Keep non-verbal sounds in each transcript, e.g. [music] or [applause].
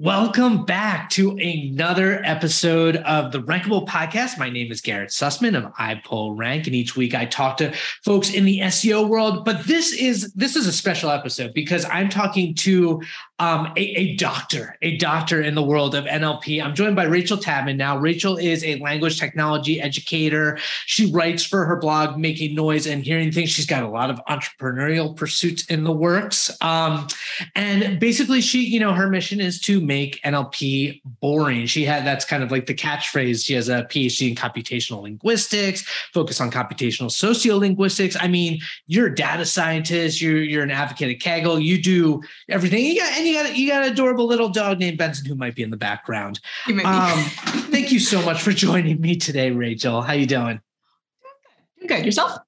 Welcome back to another episode of the Rankable Podcast. My name is Garrett Sussman of iPullRank, and each week I talk to folks in the SEO world. But this is this is a special episode because I'm talking to um, a, a, doctor, a doctor in the world of NLP. I'm joined by Rachel Tatman now. Rachel is a language technology educator. She writes for her blog, Making Noise and Hearing Things. She's got a lot of entrepreneurial pursuits in the works. Um, and basically, she, you know, her mission is to make NLP boring. She had that's kind of like the catchphrase. She has a PhD in computational linguistics, focus on computational sociolinguistics. I mean, you're a data scientist, you're, you're an advocate at Kaggle, you do everything. You got, and you got you got an adorable little dog named Benson who might be in the background. Um, thank you so much for [laughs] joining me today, Rachel. How you doing? Good. Yourself?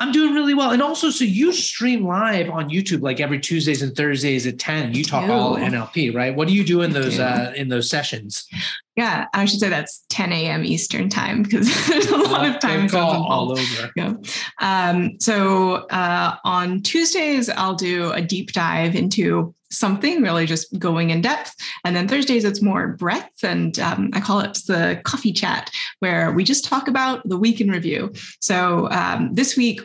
I'm doing really well. And also, so you stream live on YouTube like every Tuesdays and Thursdays at 10. You talk all NLP, right? What do you do in those uh, in those sessions? Yeah, I should say that's 10 a.m. Eastern time because [laughs] there's a lot of time zones all over. Yeah. Um, so uh, on Tuesdays, I'll do a deep dive into something, really just going in depth. And then Thursdays, it's more breadth. And um, I call it the coffee chat, where we just talk about the week in review. So um, this week,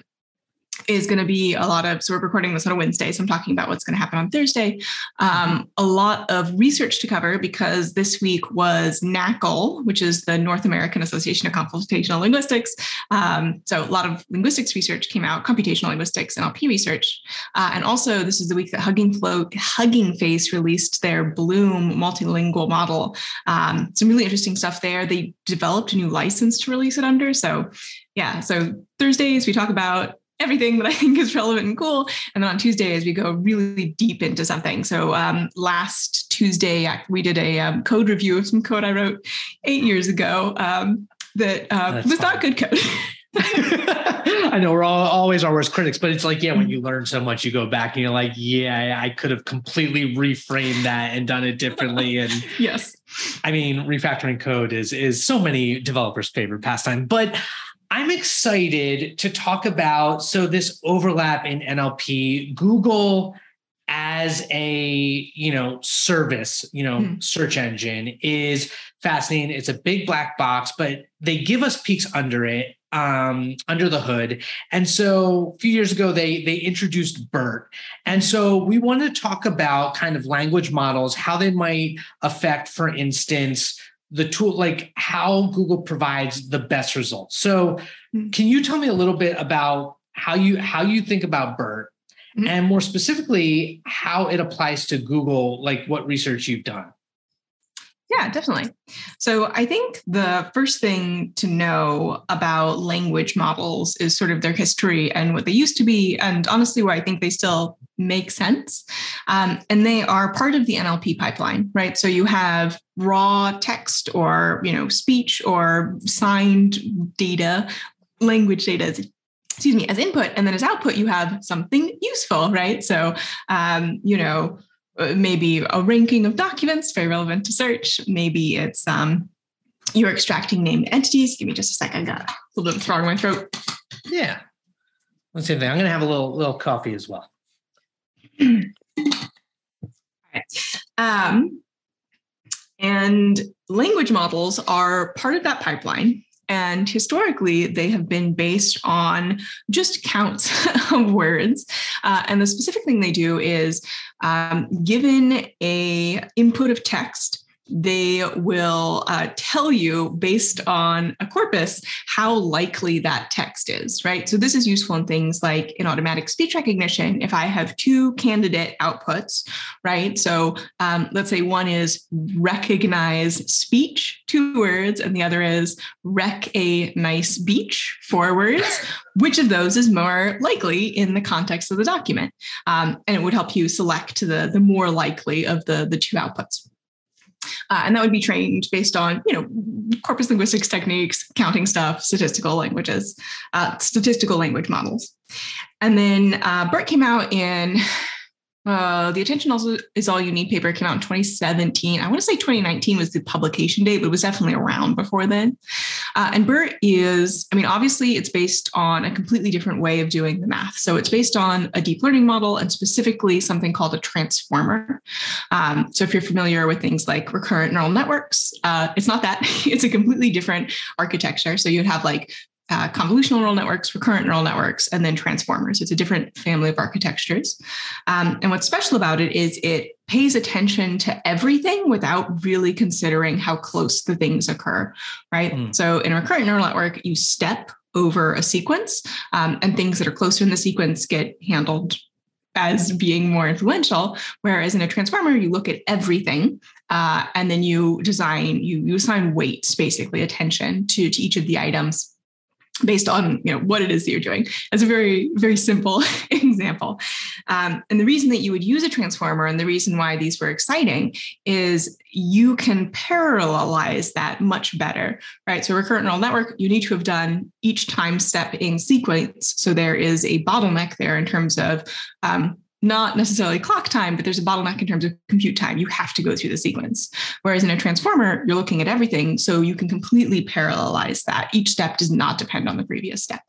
is going to be a lot of so we're recording this on a wednesday so i'm talking about what's going to happen on thursday. Um, a lot of research to cover because this week was NAACL which is the north american association of computational linguistics. Um, so a lot of linguistics research came out computational linguistics nlp research. Uh, and also this is the week that hugging flow hugging face released their bloom multilingual model. Um, some really interesting stuff there. They developed a new license to release it under. So yeah so thursdays we talk about everything that I [laughs] think is relevant and cool. And then on Tuesdays, we go really deep into something. So um, last Tuesday, we did a um, code review of some code I wrote eight years ago um, that uh, was fun. not good code. [laughs] I know we're all, always our worst critics, but it's like, yeah, when you learn so much, you go back and you're like, yeah, I could have completely reframed that and done it differently. [laughs] And yes, I mean, refactoring code is is so many developers' favorite pastime. But I'm excited to talk about so this overlap in NLP, Google as a you know service you know mm. search engine is fascinating. It's a big black box but they give us peeks under it um, under the hood. And so a few years ago they they introduced bert. And so we want to talk about kind of language models how they might affect for instance the tool, like how Google provides the best results. So, mm-hmm. can you tell me a little bit about how you how you think about BERT, mm-hmm. and more specifically, how it applies to Google, like what research you've done? Yeah, definitely. So I think the first thing to know about language models is sort of their history and what they used to be, and honestly, where I think they still make sense. Um, and they are part of the NLP pipeline, right? So you have raw text or you know speech or signed data, language data as excuse me as input, and then as output you have something useful, right? So um, you know maybe a ranking of documents, very relevant to search. Maybe it's um, you're extracting named entities. Give me just a second. I got a little bit of frog in my throat. Yeah. Let's see. I'm going to have a little little coffee as well. [clears throat] Um, and language models are part of that pipeline. And historically, they have been based on just counts [laughs] of words. Uh, and the specific thing they do is um, given a input of text, they will uh, tell you based on a corpus how likely that text is, right? So this is useful in things like in automatic speech recognition. If I have two candidate outputs, right? So um, let's say one is recognize speech, two words, and the other is rec a nice beach, four words. [laughs] Which of those is more likely in the context of the document? Um, and it would help you select the, the more likely of the, the two outputs. Uh, and that would be trained based on, you know, corpus linguistics techniques, counting stuff, statistical languages, uh, statistical language models. And then uh, BERT came out in [sighs] uh, the attention also is all you need paper came out in 2017. I want to say 2019 was the publication date, but it was definitely around before then. Uh, and BERT is, I mean, obviously it's based on a completely different way of doing the math. So it's based on a deep learning model and specifically something called a transformer. Um, so if you're familiar with things like recurrent neural networks, uh, it's not that. [laughs] it's a completely different architecture. So you'd have like uh, convolutional neural networks, recurrent neural networks, and then transformers. It's a different family of architectures. Um, and what's special about it is it pays attention to everything without really considering how close the things occur, right? Mm. So in a recurrent neural network, you step over a sequence, um, and things that are closer in the sequence get handled as being more influential. Whereas in a transformer, you look at everything uh, and then you design, you, you assign weights, basically attention to, to each of the items based on you know what it is that you're doing. As a very very simple [laughs] example. Um, and the reason that you would use a transformer and the reason why these were exciting is you can parallelize that much better right? So recurrent neural network. You need to have done each time step in sequence. So there is a bottleneck there in terms of um, not necessarily clock time, but there's a bottleneck in terms of compute time. You have to go through the sequence. Whereas in a transformer, you're looking at everything. So you can completely parallelize that. Each step does not depend on the previous step.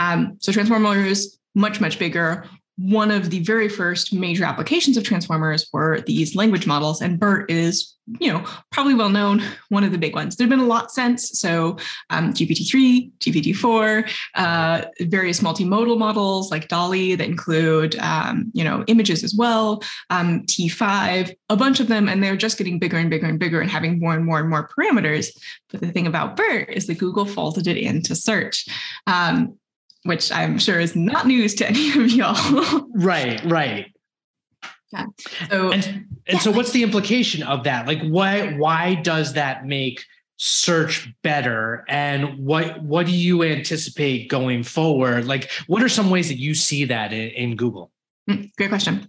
Um, so transformers, much, much bigger, one of the very first major applications of transformers were these language models and bert is you know probably well known one of the big ones. There've been a lot since so um, gpt-3 gpt-4 uh, various multimodal models like DALL-E that include um, you know images as well um, t5 a bunch of them and they're just getting bigger and bigger and bigger and having more and more and more parameters. But the thing about bert is that google folded it into search. Um, which I'm sure is not news to any of y'all. [laughs] right, right. Yeah. So and, and yeah. so what's the implication of that? Like why why does that make search better and what what do you anticipate going forward? Like what are some ways that you see that in, in Google? Mm, great question.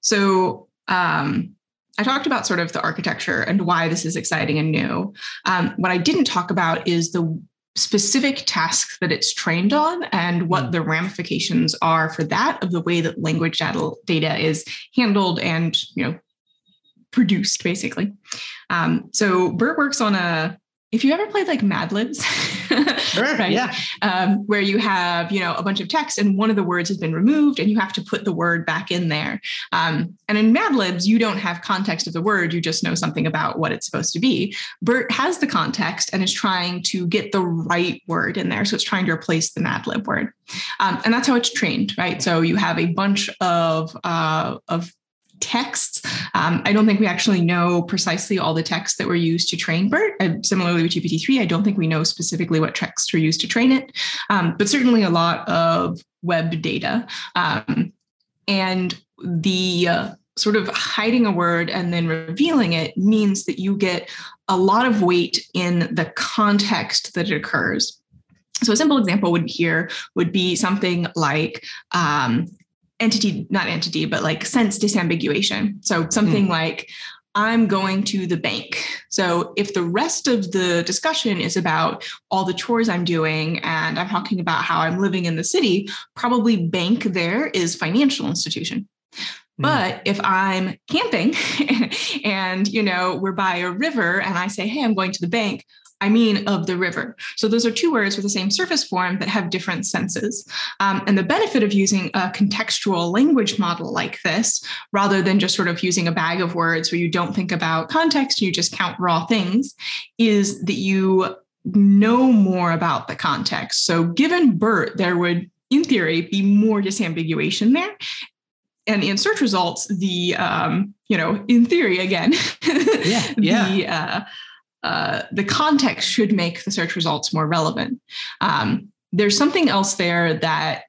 So um I talked about sort of the architecture and why this is exciting and new. Um, what I didn't talk about is the specific tasks that it's trained on and what mm. the ramifications are for that of the way that language data is handled and you know produced basically um, so bert works on a if you ever played like Mad Libs, sure, [laughs] right? Yeah. Um, where you have, you know, a bunch of text and one of the words has been removed and you have to put the word back in there. Um, and in Mad Libs, you don't have context of the word, you just know something about what it's supposed to be. Bert has the context and is trying to get the right word in there. So it's trying to replace the Mad Lib word. Um, and that's how it's trained, right? So you have a bunch of, uh, of texts. Um, I don't think we actually know precisely all the texts that were used to train BERT. Uh, similarly with GPT-3, I don't think we know specifically what texts were used to train it, um, but certainly a lot of web data. Um, and the uh, sort of hiding a word and then revealing it means that you get a lot of weight in the context that it occurs. So a simple example would here would be something like um, entity, not entity, but like sense disambiguation. So something mm. like, I'm going to the bank. So if the rest of the discussion is about all the chores I'm doing and I'm talking about how I'm living in the city, probably bank there is financial institution. Hmm. But if I'm camping [laughs] and you know we're by a river and I say, "Hey, I'm going to the bank," I mean of the river. So those are two words with the same surface form that have different senses. Um, and the benefit of using a contextual language model like this, rather than just sort of using a bag of words where you don't think about context, you just count raw things, is that you know more about the context. So given BERT, there would in theory be more disambiguation there and in search results the um, you know in theory again yeah, [laughs] yeah. the uh, uh, the context should make the search results more relevant. Um, there's something else there that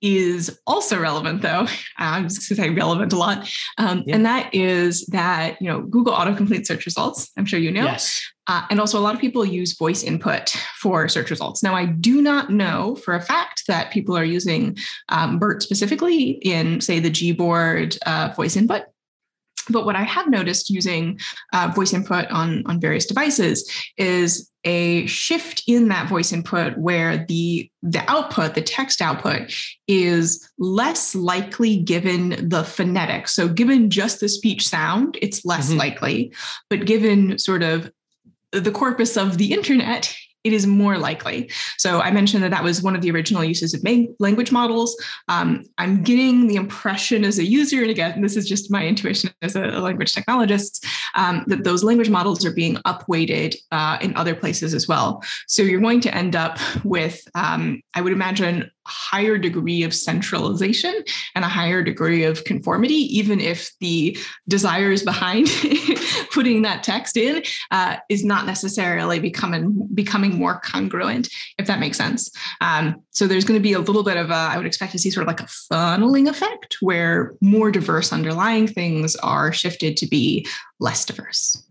is also relevant though [laughs] i'm just going to say relevant a lot um, yeah. and that is that you know google autocomplete search results i'm sure you know yes. Uh, and also a lot of people use voice input for search results now i do not know for a fact that people are using um, bert specifically in say the gboard uh, voice input but what I have noticed using uh, voice input on, on various devices is a shift in that voice input where the, the output, the text output, is less likely given the phonetic. So, given just the speech sound, it's less mm-hmm. likely, but given sort of the corpus of the internet it is more likely. So I mentioned that that was one of the original uses of language models. Um, I'm getting the impression as a user, and again, this is just my intuition as a, language technologist, um, that those language models are being upweighted uh, in other places as well. So you're going to end up with, um, I would imagine, higher degree of centralization and a higher degree of conformity, even if the desires behind [laughs] putting that text in uh, is not necessarily becoming becoming more congruent, if that makes sense. Um, so there's going to be a little bit of a, I would expect to see sort of like a funneling effect where more diverse underlying things are shifted to be less diverse.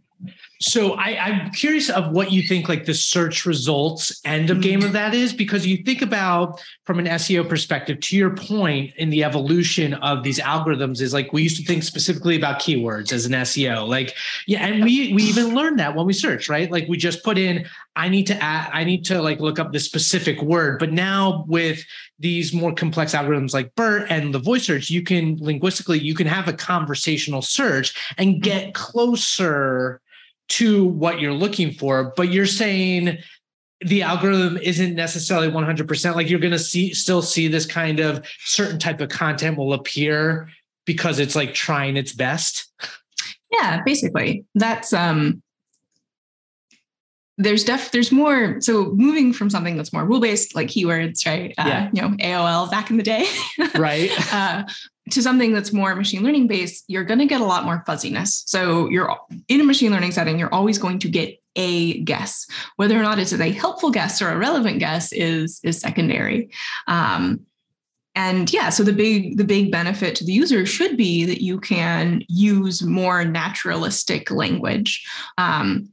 So I, am curious of what you think like the search results end of game of mm-hmm. that is, because you think about from an SEO perspective, to your point in the evolution of these algorithms is like we used to think specifically about keywords as an SEO. Like, yeah, and we we even learned that when we search, right? Like we just put in, I need to add, I need to like look up the specific word. But now with these more complex algorithms like BERT and the voice search, you can linguistically, you can have a conversational search and mm-hmm. get closer to what you're looking for, but you're saying the algorithm isn't necessarily 100% like you're going to see still see this kind of certain type of content will appear because it's like trying its best? Yeah basically. That's um there's def there's more so moving from something that's more rule based like keywords right uh, yeah. you know aol back in the day [laughs] right uh, to something that's more machine learning based, you're going to get a lot more fuzziness. So you're in a machine learning setting, you're always going to get a guess. Whether or not it's a helpful guess or a relevant guess is is secondary. Um, and yeah, so the big the big benefit to the user should be that you can use more naturalistic language. Um,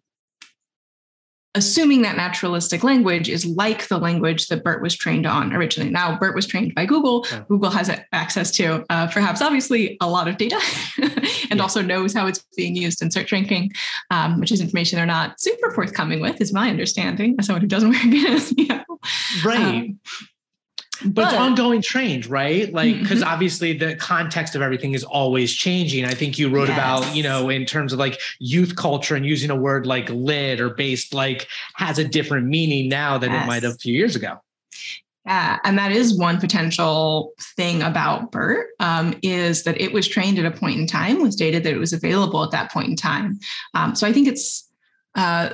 assuming that naturalistic language is like the language that BERT was trained on originally. Now, BERT was trained by Google. Yeah. Google has access to uh, perhaps obviously a lot of data [laughs] and yeah. also knows how it's being used in search ranking, um, which is information they're not super forthcoming with, is my understanding as someone who doesn't work in SEO. Right. Um, but, but, it's ongoing change, right? Like, because mm-hmm. obviously the context of everything is always changing. I think you wrote yes. about, you know, in terms of like youth culture and using a word like lit or based, like has a different meaning now than yes. it might have a few years ago. Yeah, and that is one potential thing about BERT um, is that it was trained at a point in time with data that it was available at that point in time. Um, so I think it's uh,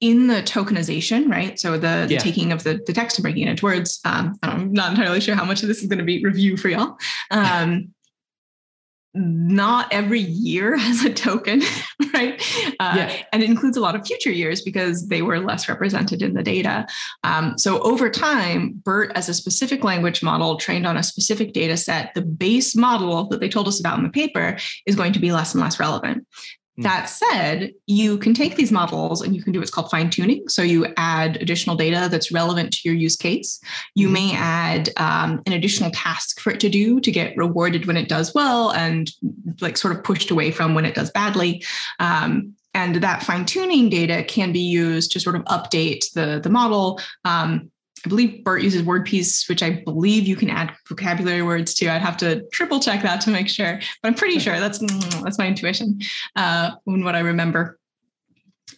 in the tokenization, right? So the, the yeah. taking of the, the text and breaking it into words. Um, I'm not entirely sure how much of this is going to be review for y'all. Um, not every year [laughs] has a token, [laughs] right? Uh, yeah. And it includes a lot of future years because they were less represented in the data. Um, so over time, BERT as a specific language model trained on a specific data set, the base model that they told us about in the paper is going to be less and less relevant. Hmm. That said, you can take these models and you can do what's called fine tuning. So you add additional data that's relevant to your use case. You mm may add um, an additional task for it to do to get rewarded when it does well and like sort of pushed away from when it does badly. Um, and that fine tuning data can be used to sort of update the, the model. Um, I believe BERT uses WordPiece, which I believe you can add vocabulary words to. I'd have to triple check that to make sure, but I'm pretty sure that's mm, that's my intuition uh, and what I remember.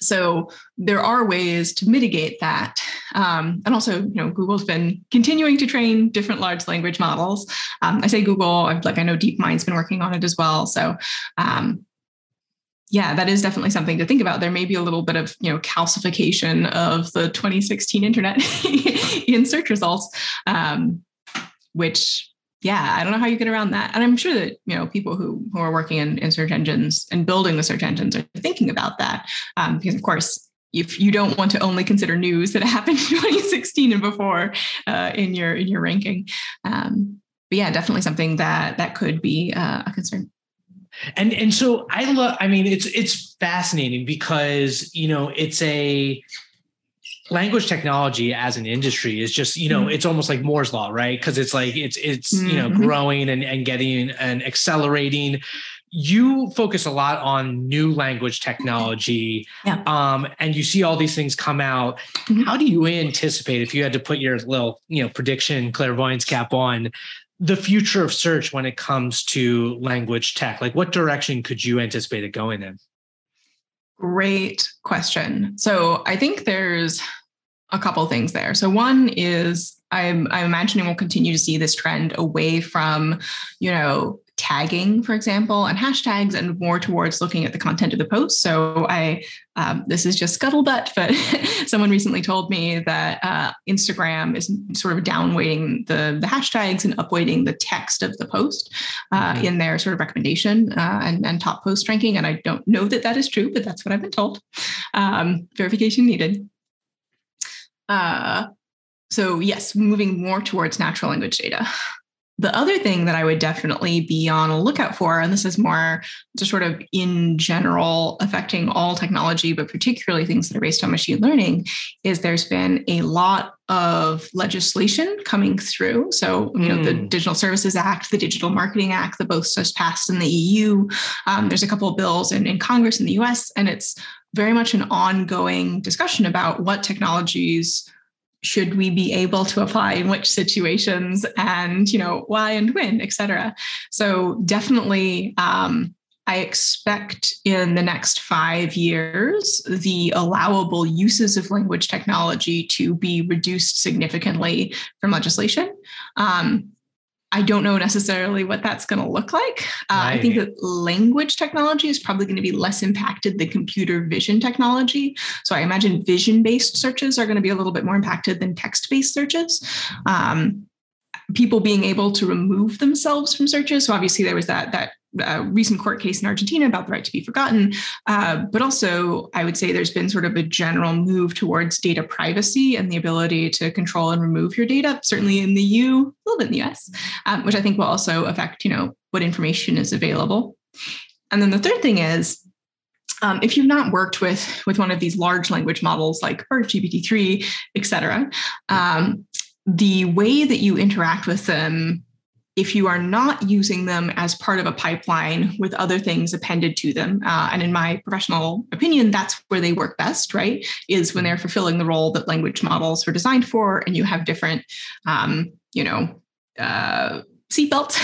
So there are ways to mitigate that, um, and also, you know, Google's been continuing to train different large language models. Um, I say Google, like I know DeepMind's been working on it as well. So um, yeah, that is definitely something to think about. There may be a little bit of, you know, calcification of the 2016 internet [laughs] in search results, um, which, yeah, I don't know how you get around that. And I'm sure that, you know, people who, who are working in, in search engines and building the search engines are thinking about that. Um, because, of course, if you don't want to only consider news that [laughs] happened in 2016 and before uh, in your in your ranking, um, but yeah, definitely something that that could be uh, a concern. And and so I love I mean it's it's fascinating because you know it's a language technology as an industry is just you know mm-hmm. it's almost like moore's law right because it's like it's it's mm-hmm. you know mm-hmm. growing and, and getting and accelerating you focus a lot on new language technology yeah. um, and you see all these things come out mm-hmm. how do you anticipate if you had to put your little you know prediction clairvoyance cap on the future of search when it comes to language tech? Like, what direction could you anticipate it going in? Great question. So I think there's a couple things there. So one is I'm, I'm imagining we'll continue to see this trend away from, you know, tagging, for example, and hashtags, and more towards looking at the content of the post. So I, um, this is just scuttlebutt, but [laughs] someone recently told me that uh, Instagram is sort of downweighting the the hashtags and upweighting the text of the post uh, mm-hmm. in their sort of recommendation uh, and, and top post ranking. And I don't know that that is true, but that's what I've been told. Um, verification needed. Uh, so yes, moving more towards natural language data. The other thing that I would definitely be on a lookout for, and this is more just sort of in general affecting all technology, but particularly things that are based on machine learning, is there's been a lot of legislation coming through. So, you know, the hmm. Digital Services Act, the Digital Marketing Act, the both just passed in the EU. Um, there's a couple of bills in, in Congress in the US, and it's very much an ongoing discussion about what technologies should we be able to apply in which situations and you know why and when et cetera. So definitely um, i expect in the next five years the allowable uses of language technology to be reduced significantly from legislation. Um, I don't know necessarily what that's going to look like. Uh, right. I think that language technology is probably going to be less impacted than computer vision technology. So I imagine vision based searches are going to be a little bit more impacted than text based searches. Um, people being able to remove themselves from searches. So obviously there was that that uh, recent court case in Argentina about the right to be forgotten. Uh, but also, I would say there's been sort of a general move towards data privacy and the ability to control and remove your data, certainly in the EU, a little bit in the US, um, which I think will also affect, you know, what information is available. And then the third thing is, um, if you've not worked with with one of these large language models like BERT, GPT-3, et cetera, um, the way that you interact with them if you are not using them as part of a pipeline with other things appended to them, uh, and in my professional opinion, that's where they work best, right? Is when they're fulfilling the role that language models are designed for, and you have different, um, you know, uh, seatbelts,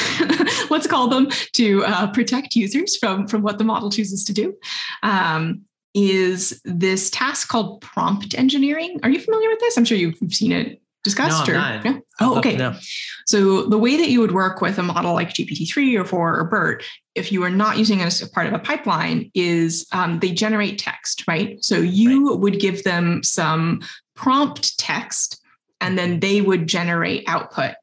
[laughs] let's call them, to uh, protect users from from what the model chooses to do. Um, is this task called prompt engineering? Are you familiar with this? I'm sure you've seen it discussed? No, or, yeah? Oh, okay. So the way that you would work with a model like GPT-3 or 4 or BERT, if you are not using it as a part of a pipeline, is um, they generate text, right? So you right. would give them some prompt text and then they would generate output.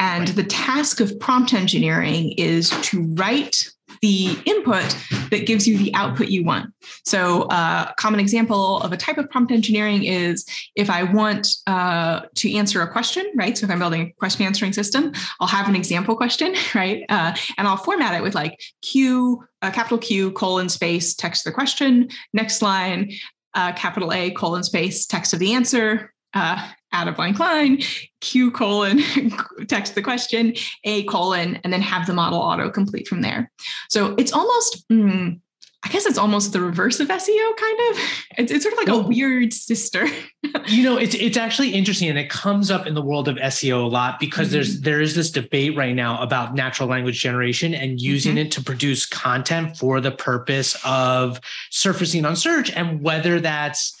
And right. the task of prompt engineering is to write the input that gives you the output you want. So, uh, a common example of a type of prompt engineering is if I want uh, to answer a question, right? So, if I'm building a question answering system, I'll have an example question, [laughs] right? Uh, and I'll format it with like Q, uh, capital Q, colon, space, text of the question, next line, uh, capital A, colon, space, text of the answer, uh, add a blank line, Q colon, [laughs] text the question, A colon, and then have the model auto complete from there. So it's almost, mm, I guess it's almost the reverse of SEO, kind of. [laughs] It's, it's sort of like well, a weird sister. [laughs] you know, it's it's actually interesting, and it comes up in the world of SEO a lot because mm-hmm. there's there is this debate right now about natural language generation and using mm-hmm. it to produce content for the purpose of surfacing on search, and whether that's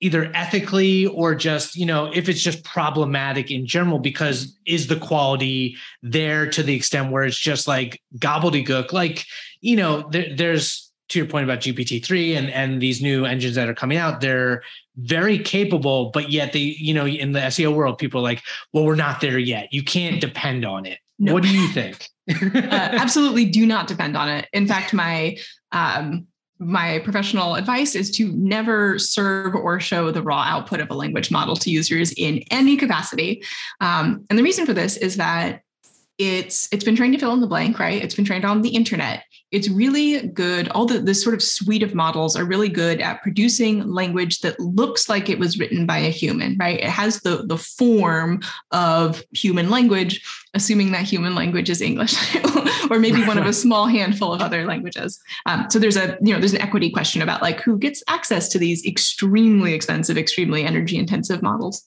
either ethically or just you know if it's just problematic in general because is the quality there to the extent where it's just like gobbledygook? Like you know there, there's to your point about gpt-3 and and these new engines that are coming out they're very capable but yet they you know in the seo world people are like well we're not there yet. You can't depend on it. No. what do you think? [laughs] Uh, absolutely do not depend on it. In fact my um my professional advice is to never serve or show the raw output of a language model to users in any capacity. Um, and the reason for this is that it's it's been trained to fill in the blank, right? It's been trained on the internet it's really good. All the this sort of suite of models are really good at producing language that looks like it was written by a human, right? It has the the form of human language, assuming that human language is English, [laughs] or maybe one of a [laughs] small handful of other languages. Um, so there's a you know there's an equity question about like who gets access to these extremely expensive, extremely energy intensive models.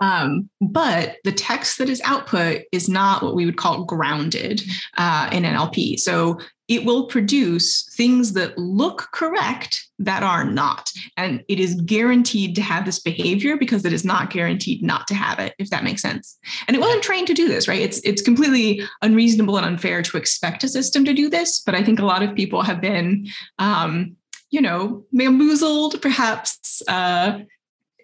Um, but the text that is output is not what we would call grounded uh, in NLP. So it will produce things that look correct that are not. And it is guaranteed to have this behavior because it is not guaranteed not to have it, if that makes sense. And it wasn't trained to do this, right? It's it's completely unreasonable and unfair to expect a system to do this. But I think a lot of people have been um, you know, bamboozled, perhaps uh,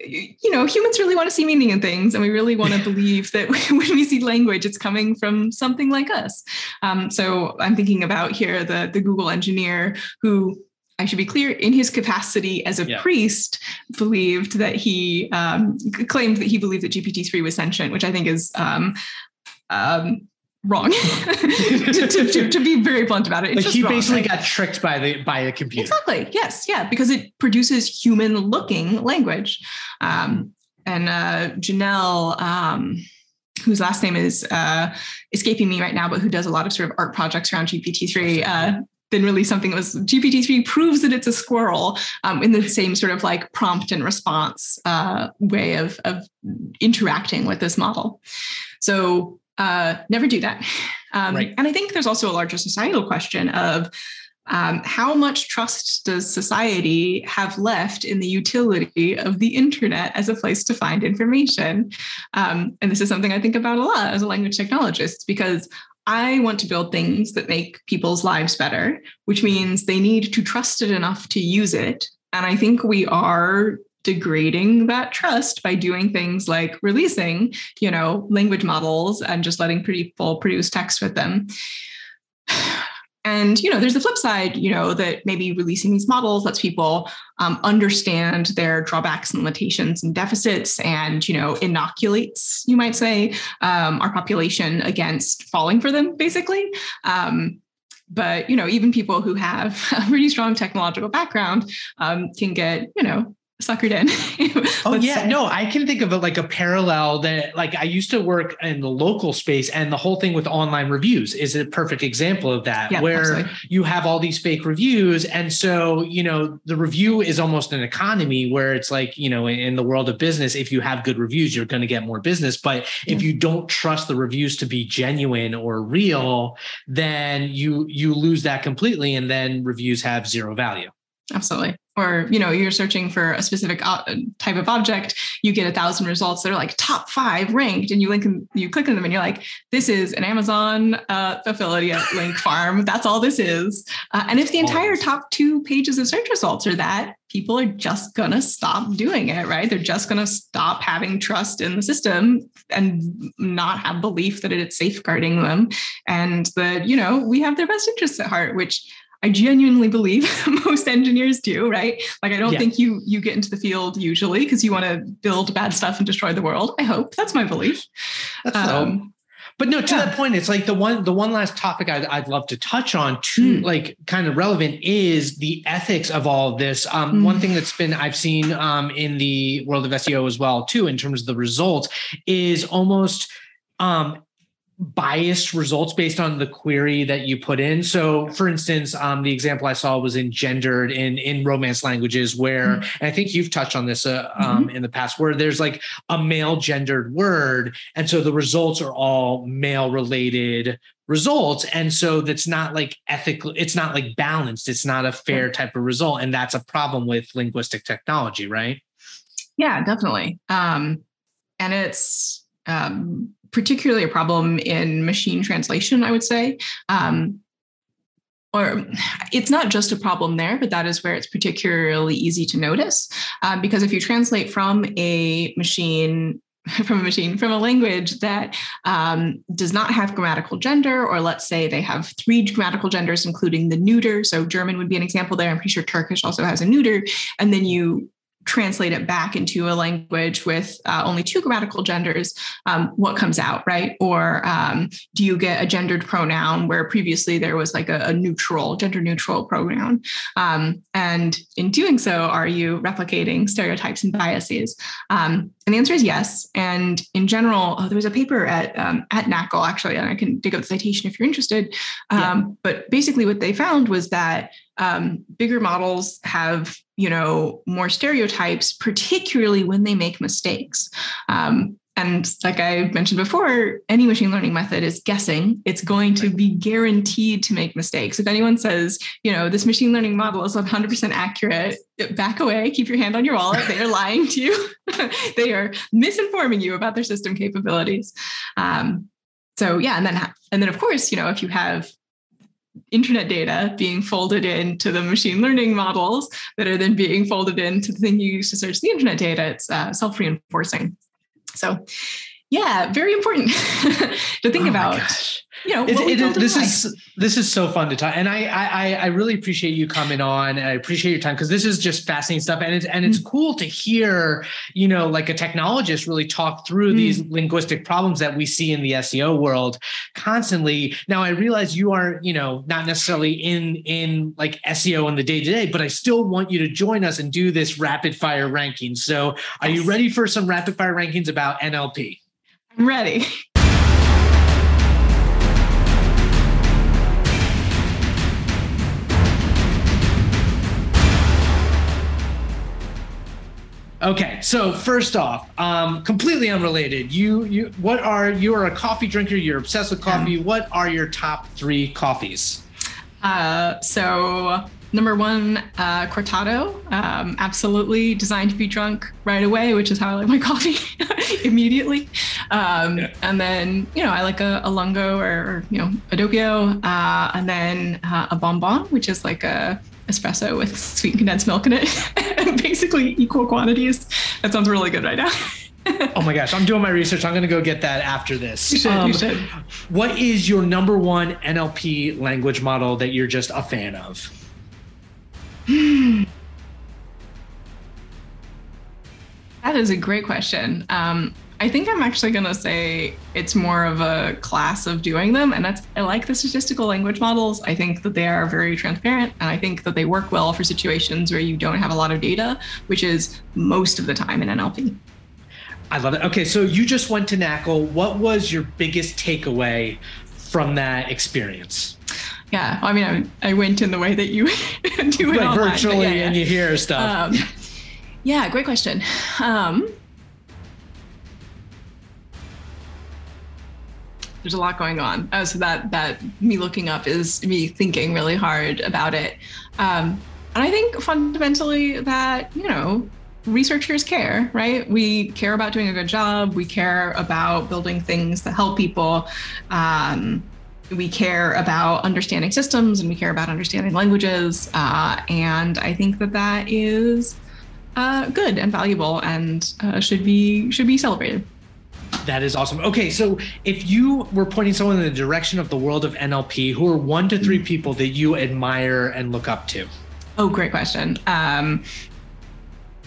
you know, humans really want to see meaning in things, and we really want to [laughs] believe that [laughs] when we see language, it's coming from something like us. Um, so I'm thinking about here the the Google engineer who. I should be clear, in his capacity as a yeah. priest, believed that he um, claimed that he believed that GPT-3 was sentient, which I think is um, um wrong [laughs] to, to, to, be very blunt about it. It's like he wrong, basically right? got tricked by the by the computer. Exactly. Yes. Yeah. Because it produces human looking language. Um, and uh, Janelle, um, whose last name is uh, escaping me right now, but who does a lot of sort of art projects around GPT-3, uh, then released something that was GPT-3 proves that it's a squirrel um, in the same sort of like prompt and response uh, way of, of interacting with this model. So uh, never do that. Um, right. And I think there's also a larger societal question of um, how much trust does society have left in the utility of the internet as a place to find information? Um, and this is something I think about a lot as a language technologist because I want to build things that make people's lives better, which means they need to trust it enough to use it. And I think we are degrading that trust by doing things like releasing, you know, language models and just letting people produce text with them. [sighs] And you know, there's the flip side, you know, that maybe releasing these models lets people um, understand their drawbacks and limitations and deficits, and you know, inoculates, you might say, um, our population against falling for them, basically. Um, but you know, even people who have [laughs] a pretty strong technological background um, can get, you know, suckered in. [laughs] oh yeah, say. no, I can think of it like a parallel that like I used to work in the local space and the whole thing with online reviews is a perfect example of that yeah, where absolutely. you have all these fake reviews and so, you know, the review is almost an economy where it's like, you know, in the world of business if you have good reviews you're going to get more business, but yeah. if you don't trust the reviews to be genuine or real, then you you lose that completely and then reviews have zero value. Absolutely or you know you're searching for a specific type of object you get a thousand results that are like top five ranked and you link them you click on them and you're like this is an amazon uh, affiliate link farm. That's all this is. Uh, and if the entire top two pages of search results are that people are just going to stop doing it right? They're just going to stop having trust in the system and not have belief that it's safeguarding them and that you know we have their best interests at heart which I genuinely believe [laughs] most engineers do, right? Like I don't yeah. think you you get into the field usually because you want to build bad stuff and destroy the world. I hope that's my belief. That's um, but no, to yeah. that point, it's like the one the one last topic I'd, I'd love to touch on, too, mm. like kind of relevant, is the ethics of all of this. Um, mm. One thing that's been I've seen um, in the world of SEO as well, too, in terms of the results, is almost um, biased results based on the query that you put in. So, for instance, um, the example I saw was in gendered in in romance languages, where mm-hmm. I think you've touched on this uh, um, mm-hmm. in the past, where there's like a male gendered word, and so the results are all male related results, and so that's not like ethical. It's not like balanced. It's not a fair type of result, and that's a problem with linguistic technology, right? Yeah, definitely. Um, and it's um, particularly a problem in machine translation, I would say. Um, or it's not just a problem there, but that is where it's particularly easy to notice. Um, because if you translate from a machine [laughs] from a machine from a language that um, does not have grammatical gender or let's say they have three grammatical genders including the neuter so german would be an example there i'm pretty sure turkish also has a neuter and then you translate it back into a language with uh, only two grammatical genders, um, what comes out, right? Or um, do you get a gendered pronoun where previously there was like a, a neutral, gender neutral pronoun? Um, and in doing so, are you replicating stereotypes and biases? Um, and the answer is yes. And in general, oh, there was a paper at um, at NAACL actually, and I can dig up the citation if you're interested. Yeah. Um, but basically, what they found was that um, bigger models have you know more stereotypes particularly when they make mistakes um, and like I mentioned before, any machine learning method is guessing. It's going to be guaranteed to make mistakes. If anyone says, you know, this machine learning model is 100% accurate, back away, keep your hand on your wallet. They are lying to you. [laughs] they are misinforming you about their system capabilities. Um, so yeah, and then and then of course, you know, if you have internet data being folded into the machine learning models that are then being folded into the thing you use to search the internet data, it's uh, self-reinforcing. So, yeah, very important [laughs] to think oh about you know, it, it, this is this is so fun to talk, and I I I really appreciate you coming on. I appreciate your time because this is just fascinating stuff, and it's and it's mm. cool to hear you know like a technologist really talk through mm. these linguistic problems that we see in the SEO world constantly. Now I realize you are you know not necessarily in in like SEO in the day to day, but I still want you to join us and do this rapid fire ranking. So are you ready for some rapid fire rankings about NLP? I'm ready. [laughs] Okay, so first off, um, completely unrelated. You, you, what are you are a coffee drinker? You're obsessed with coffee. Yeah. What are your top three coffees? Uh, so number one, uh, cortado, um, absolutely designed to be drunk right away, which is how I like my [laughs] coffee [laughs] immediately. Um, yeah. And then you know I like a, a lungo or, or, you know a doppio, uh, and then uh, a bonbon, which is like a espresso with sweet condensed milk in it, [laughs] basically equal quantities. That sounds really good right now. [laughs] oh my gosh, I'm doing my research. I'm going to go get that after this. You should, um, you should. What is your number one NLP language model that you're just a fan of? [sighs] that is a great question. Um, I think I'm actually going to say it's more of a class of doing them. And that's, I like the statistical language models. I think that they are very transparent. And I think that they work well for situations where you don't have a lot of data, which is most of the time in NLP. I love it. Okay. So you just went to NAACL. What was your biggest takeaway from that experience? Yeah. I mean, I, I went in the way that you [laughs] do it like online, virtually yeah, yeah. and you hear stuff. Um, yeah. Great question. Um, there's a lot going on. Uh, so that that me looking up is me thinking really hard about it. Um, and I think fundamentally that you know researchers care, right? We care about doing a good job. We care about building things that help people. Um, we care about understanding systems and we care about understanding languages. Uh, and I think that that is uh, good and valuable and uh, should be should be celebrated. That is awesome. Okay, so if you were pointing someone in the direction of the world of NLP, who are one to three people that you admire and look up to? Oh, great question. Um,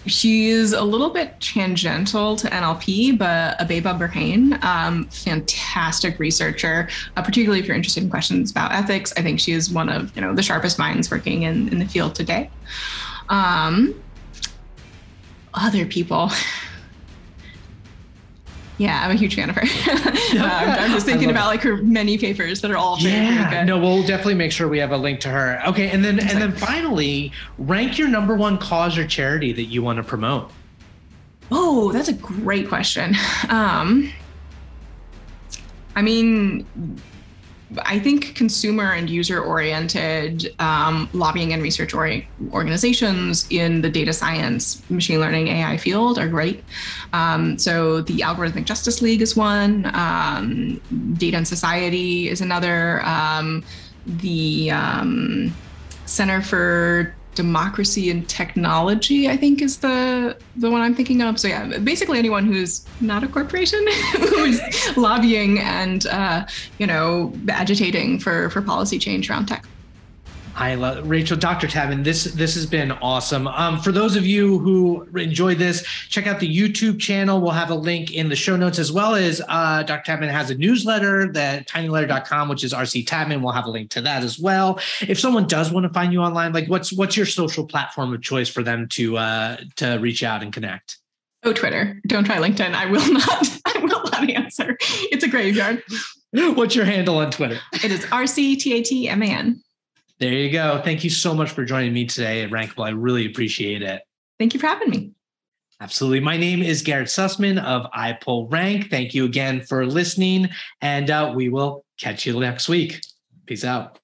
she's a little bit tangential to NLP, but Abeba Birhane, um, fantastic researcher, uh, particularly if you're interested in questions about ethics. I think she is one of you know the sharpest minds working in, in the field today. Um, other people. [laughs] Yeah, I'm a huge fan of her. [laughs] [laughs] um, I'm just thinking about like her many papers that are all very, yeah. No, we'll definitely make sure we have a link to her. Okay, and then and then finally, rank your number one cause or charity that you want to promote. Oh, that's a great question. [laughs] Um, I mean, I think consumer and user oriented um, lobbying and research or- organizations in the data science, machine learning, AI field are great. Um, so the Algorithmic Justice League is one, um, Data and Society is another, um, the um, Center for democracy and technology i think is the the one i'm thinking of. So yeah basically anyone who's not a corporation [laughs] who's lobbying and uh, you know agitating for for policy change around tech I love Rachel, Dr. Tatman. This this has been awesome. Um, for those of you who enjoyed this, check out the YouTube channel. We'll have a link in the show notes as well as uh, Dr. Tatman has a newsletter that tinyletter.com, which is RC Tatman. We'll have a link to that as well. If someone does want to find you online, like what's what's your social platform of choice for them to uh, to reach out and connect? Oh, Twitter. Don't try LinkedIn. I will not. [laughs] I will not answer. It's a graveyard. [laughs] What's your handle on Twitter? It is RCTATMAN. There you go. Thank you so much for joining me today at Rankable. I really appreciate it. Thank you for having me. Absolutely. My name is Garrett Sussman of iPullRank. Thank you again for listening, and uh, we will catch you next week. Peace out.